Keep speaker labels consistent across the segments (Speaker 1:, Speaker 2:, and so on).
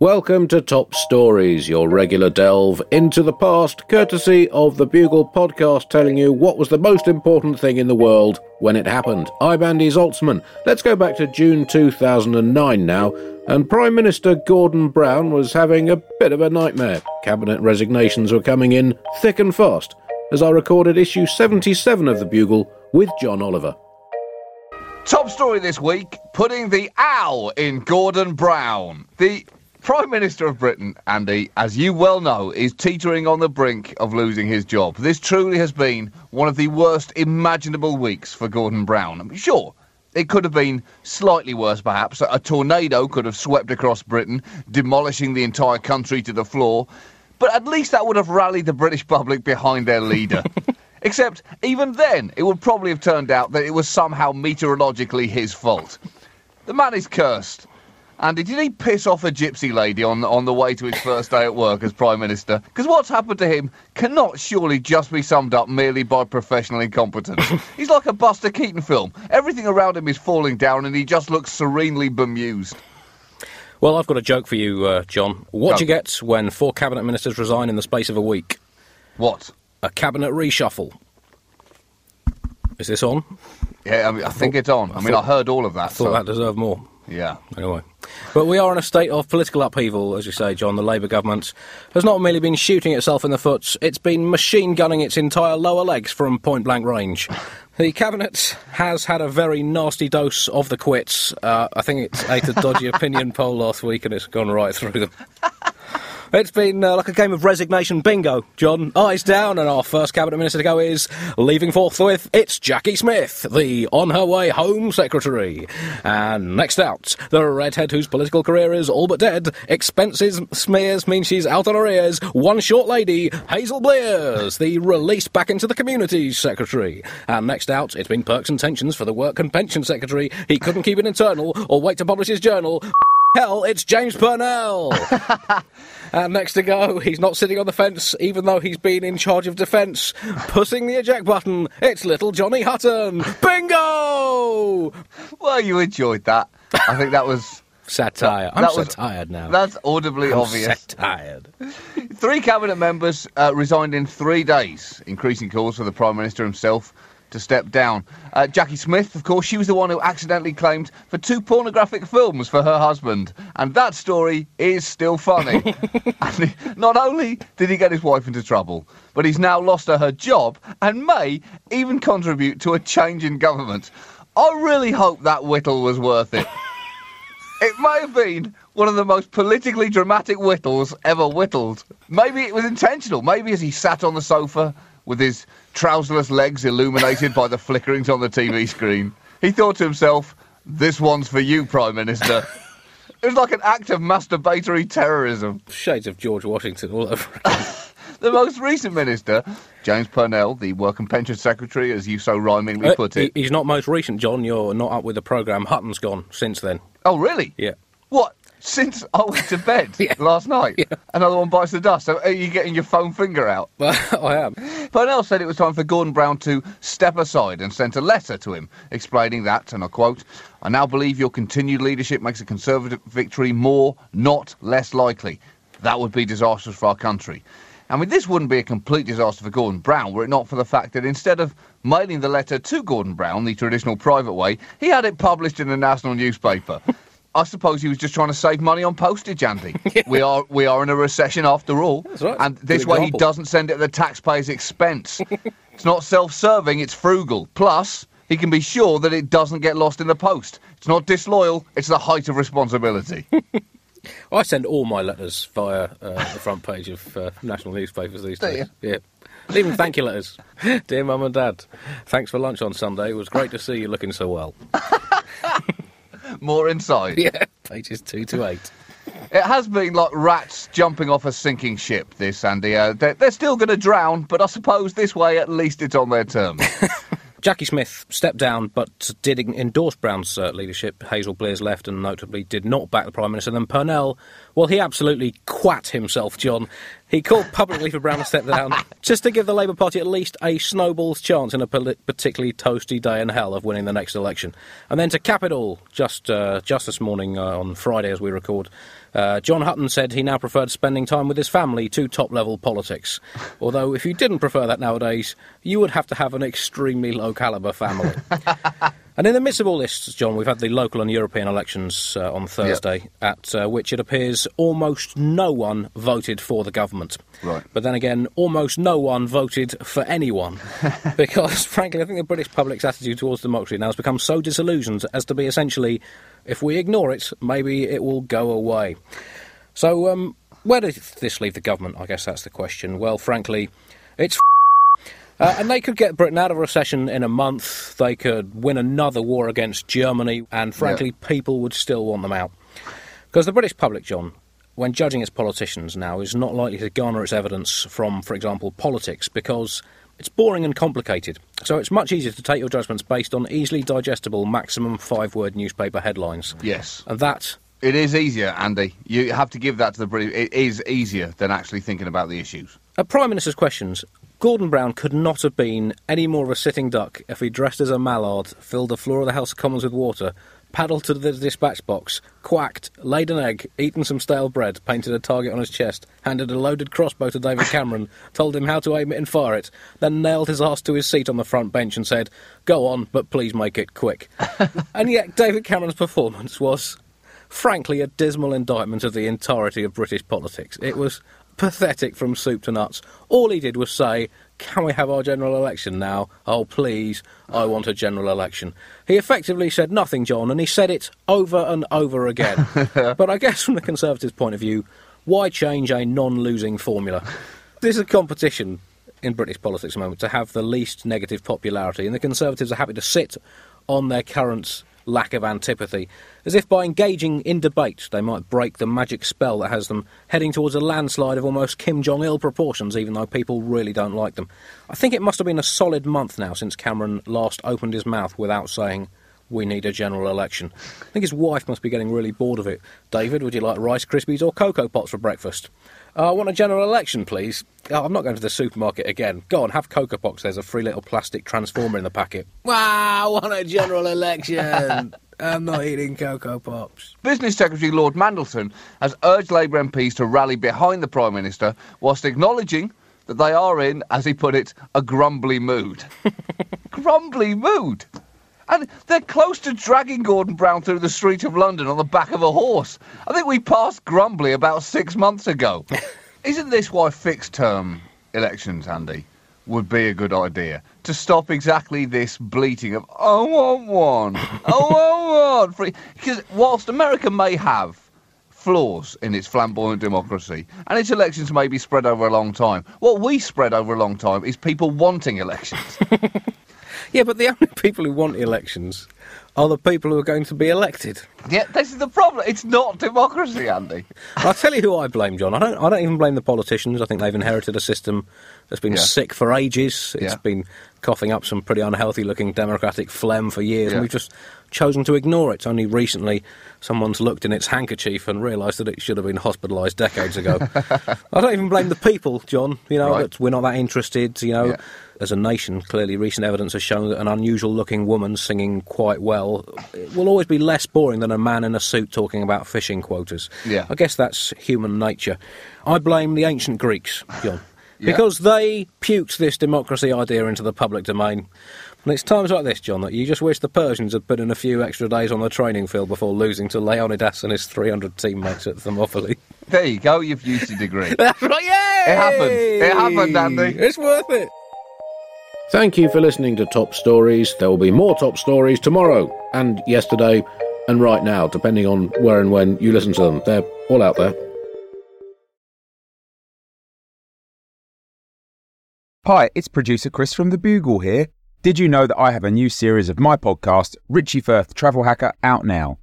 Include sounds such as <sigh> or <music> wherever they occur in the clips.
Speaker 1: Welcome to Top Stories, your regular delve into the past, courtesy of the Bugle podcast telling you what was the most important thing in the world when it happened. I'm Andy Zaltzman. Let's go back to June 2009 now, and Prime Minister Gordon Brown was having a bit of a nightmare. Cabinet resignations were coming in thick and fast, as I recorded issue 77 of the Bugle with John Oliver.
Speaker 2: Top story this week putting the ow in Gordon Brown. The Prime Minister of Britain, Andy, as you well know, is teetering on the brink of losing his job. This truly has been one of the worst imaginable weeks for Gordon Brown. I mean, sure, it could have been slightly worse, perhaps. A tornado could have swept across Britain, demolishing the entire country to the floor. But at least that would have rallied the British public behind their leader. <laughs> Except, even then, it would probably have turned out that it was somehow meteorologically his fault. The man is cursed. Andy, did he piss off a gypsy lady on on the way to his first day at work as Prime Minister? Because what's happened to him cannot surely just be summed up merely by professional incompetence. <laughs> He's like a Buster Keaton film. Everything around him is falling down and he just looks serenely bemused.
Speaker 3: Well, I've got a joke for you, uh, John. What do you get when four cabinet ministers resign in the space of a week?
Speaker 2: What?
Speaker 3: A cabinet reshuffle. Is this on?
Speaker 2: Yeah, I, mean, I think it's on. I mean, I heard all of that.
Speaker 3: Thought
Speaker 2: so-
Speaker 3: that deserved more.
Speaker 2: Yeah.
Speaker 3: Anyway. But we are in a state of political upheaval, as you say, John. The Labour government has not merely been shooting itself in the foot, it's been machine gunning its entire lower legs from point blank range. The Cabinet has had a very nasty dose of the quits. Uh, I think it ate a dodgy <laughs> opinion poll last week and it's gone right through them. It's been uh, like a game of resignation bingo, John. Eyes down, and our first cabinet minister to go is leaving forthwith. It's Jacqui Smith, the on her way Home Secretary. And next out, the redhead whose political career is all but dead. Expenses smears mean she's out on her ears. One short lady, Hazel Blears, the released back into the communities secretary. And next out, it's been perks and tensions for the work and pension secretary. He couldn't keep it internal or wait to publish his journal. Hell, it's James Purnell. <laughs> and next to go, he's not sitting on the fence, even though he's been in charge of defence. Pussing the eject button, it's little Johnny Hutton. Bingo!
Speaker 2: Well, you enjoyed that. I think that was. <laughs>
Speaker 3: Satire. I'm
Speaker 2: that
Speaker 3: so
Speaker 2: was-
Speaker 3: tired now.
Speaker 2: That's audibly
Speaker 3: I'm
Speaker 2: obvious.
Speaker 3: so tired.
Speaker 2: Three cabinet members uh, resigned in three days, increasing calls for the Prime Minister himself to step down. Uh, Jacqui Smith, of course, she was the one who accidentally claimed for two pornographic films for her husband. And that story is still funny. <laughs> and he- not only did he get his wife into trouble, but he's now lost her her job and may even contribute to a change in government. I really hope that whittle was worth it. <laughs> It may have been one of the most politically dramatic whittles ever whittled. Maybe it was intentional. Maybe as he sat on the sofa with his trouserless legs illuminated by the flickerings on the TV screen, he thought to himself, This one's for you, Prime Minister. it was like an act of masturbatory terrorism.
Speaker 3: Shades of George Washington all over again. <laughs>
Speaker 2: The most recent minister, James Purnell, the Work and Pension Secretary, as you so rhymingly
Speaker 3: Uh,
Speaker 2: put it.
Speaker 3: he's not most recent, John. You're not up with the programme. Hutton's gone since then.
Speaker 2: Oh, really?
Speaker 3: Yeah.
Speaker 2: What? Since I went to bed <laughs> last night, another one bites the dust. So are you getting your phone finger out? <laughs>
Speaker 3: Well, I am.
Speaker 2: Purnell said it was time for Gordon Brown to step aside and sent a letter to him explaining that, and I quote, I now believe your continued leadership makes a Conservative victory more, not less likely. That would be disastrous for our country. I mean, this wouldn't be a complete disaster for Gordon Brown were it not for the fact that instead of mailing the letter to Gordon Brown the traditional private way, he had it published in the national newspaper. I suppose he was just trying to save money on postage, Andy. <laughs> We are we are in a recession after all,
Speaker 3: right.
Speaker 2: and this
Speaker 3: Good
Speaker 2: way he doesn't send it at the taxpayer's expense. <laughs> it's not self-serving; it's frugal. Plus, he can be sure that it doesn't get lost in the post. It's not disloyal; it's the height of responsibility. <laughs>
Speaker 3: I send all my letters via uh, the front page of uh, national newspapers these
Speaker 2: Do
Speaker 3: days. Yeah. Even thank you letters. Dear Mum and Dad, thanks for lunch on Sunday. It was great to see you looking so well.
Speaker 2: More inside.
Speaker 3: Yeah. Pages two to eight.
Speaker 2: It has been like rats jumping off a sinking ship. This, Andy. Uh, they're, they're still going to drown, but I suppose this way at least it's on their terms. <laughs>
Speaker 3: Jacqui Smith stepped down but did endorse Brown's uh, leadership. Hazel Blears left and notably did not back the Prime Minister. Then Purnell, well, he absolutely quat himself, John. He called publicly for Brown to step down, just to give the Labour Party at least a snowball's chance in a particularly toasty day in hell of winning the next election. And then to cap it all, just uh, just this morning uh, on Friday as we record, uh, John Hutton said he now preferred spending time with his family to top level politics. Although, if you didn't prefer that nowadays, you would have to have an extremely low calibre family. <laughs> And in the midst of all this, John, we've had the local and European elections uh, on Thursday, yep. at uh, which it appears almost no one voted for the government.
Speaker 2: Right.
Speaker 3: But then again, almost no one voted for anyone. <laughs> because, frankly, I think the British public's attitude towards democracy now has become so disillusioned as to be essentially if we ignore it, maybe it will go away. So, um, where does this leave the government? I guess that's the question. Well, frankly, it's. Uh, and they could get Britain out of recession in a month. They could win another war against Germany, and frankly, yeah. people would still want them out. Because the British public, John, when judging its politicians now, is not likely to garner its evidence from, for example, politics, because it's boring and complicated. So it's much easier to take your judgments based on easily digestible, maximum five word newspaper headlines.
Speaker 2: Yes.
Speaker 3: And that.
Speaker 2: It is easier, Andy. You have to give that to the British. It is easier than actually thinking about the issues.
Speaker 3: At Prime Minister's questions, Gordon Brown could not have been any more of a sitting duck if he dressed as a mallard, filled the floor of the House of Commons with water, paddled to the dispatch box, quacked, laid an egg, eaten some stale bread, painted a target on his chest, handed a loaded crossbow to David Cameron, told him how to aim it and fire it, then nailed his ass to his seat on the front bench and said, Go on, but please make it quick. <laughs> and yet, David Cameron's performance was, frankly, a dismal indictment of the entirety of British politics. It was pathetic from soup to nuts. All he did was say, Can we have our general election now? Oh, please, I want a general election. He effectively said nothing, John, and he said it over and over again. <laughs> but I guess from the Conservatives' point of view, why change a non losing formula? There's a competition in British politics at the moment to have the least negative popularity, and the Conservatives are happy to sit on their current lack of antipathy, as if by engaging in debate they might break the magic spell that has them heading towards a landslide of almost Kim Jong il proportions, even though people really don't like them. I think it must have been a solid month now since Cameron last opened his mouth without saying, we need a general election. I think his wife must be getting really bored of it. David, would you like Rice Krispies or Cocoa Pops for breakfast? Uh, I want a general election, please. Oh, I'm not going to the supermarket again. Go on, have Cocoa Pops. There's a free little plastic transformer in the packet. Wow, I want a general election. <laughs> I'm not eating Cocoa Pops.
Speaker 2: Business Secretary Lord Mandelson has urged Labour MPs to rally behind the Prime Minister whilst acknowledging that they are in, as he put it, a grumbly mood. <laughs> grumbly mood? And they're close to dragging Gordon Brown through the street of London on the back of a horse. I think we passed Grumbly about six months ago. <laughs> Isn't this why fixed term elections, Andy, would be a good idea? To stop exactly this bleating of, I want one, I <laughs> want one. Because whilst America may have flaws in its flamboyant democracy, and its elections may be spread over a long time. What we spread over a long time is people wanting elections. <laughs>
Speaker 3: Yeah, but the only people who want elections are the people who are going to be elected.
Speaker 2: Yeah, this is the problem. It's not democracy, Andy. <laughs>
Speaker 3: I'll tell you who I blame, John. I don't. I don't even blame the politicians. I think they've inherited a system that's been yeah. sick for ages. It's yeah. been coughing up some pretty unhealthy-looking democratic phlegm for years, yeah. and we've just chosen to ignore it. Only recently, someone's looked in its handkerchief and realised that it should have been hospitalised decades ago. <laughs> I don't even blame the people, John. You know, right. that we're not that interested. You know, as a nation, clearly recent evidence has shown that an unusual-looking woman singing quite well will always be less boring than a man in a suit talking about fishing quotas.
Speaker 2: Yeah. I
Speaker 3: guess that's human nature. I blame the ancient Greeks, John. <laughs> Yeah. Because they puked this democracy idea into the public domain. And it's times like this, John, that you just wish the Persians had put in a few extra days on the training field before losing to Leonidas and his 300 teammates at Thermopylae.
Speaker 2: There you go, you've used your degree. <laughs>
Speaker 3: That's right, yay!
Speaker 2: It happened. It happened, Andy.
Speaker 3: It's worth it.
Speaker 1: Thank you for listening to Top Stories. There will be more Top Stories tomorrow and yesterday and right now, depending on where and when you listen to them. They're all out there.
Speaker 4: Hi, it's producer Chris from The Bugle here. Did you know that I have a new series of my podcast, Richie Firth Travel Hacker, out now?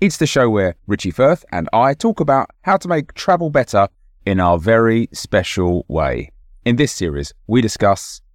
Speaker 4: It's the show where Richie Firth and I talk about how to make travel better in our very special way. In this series, we discuss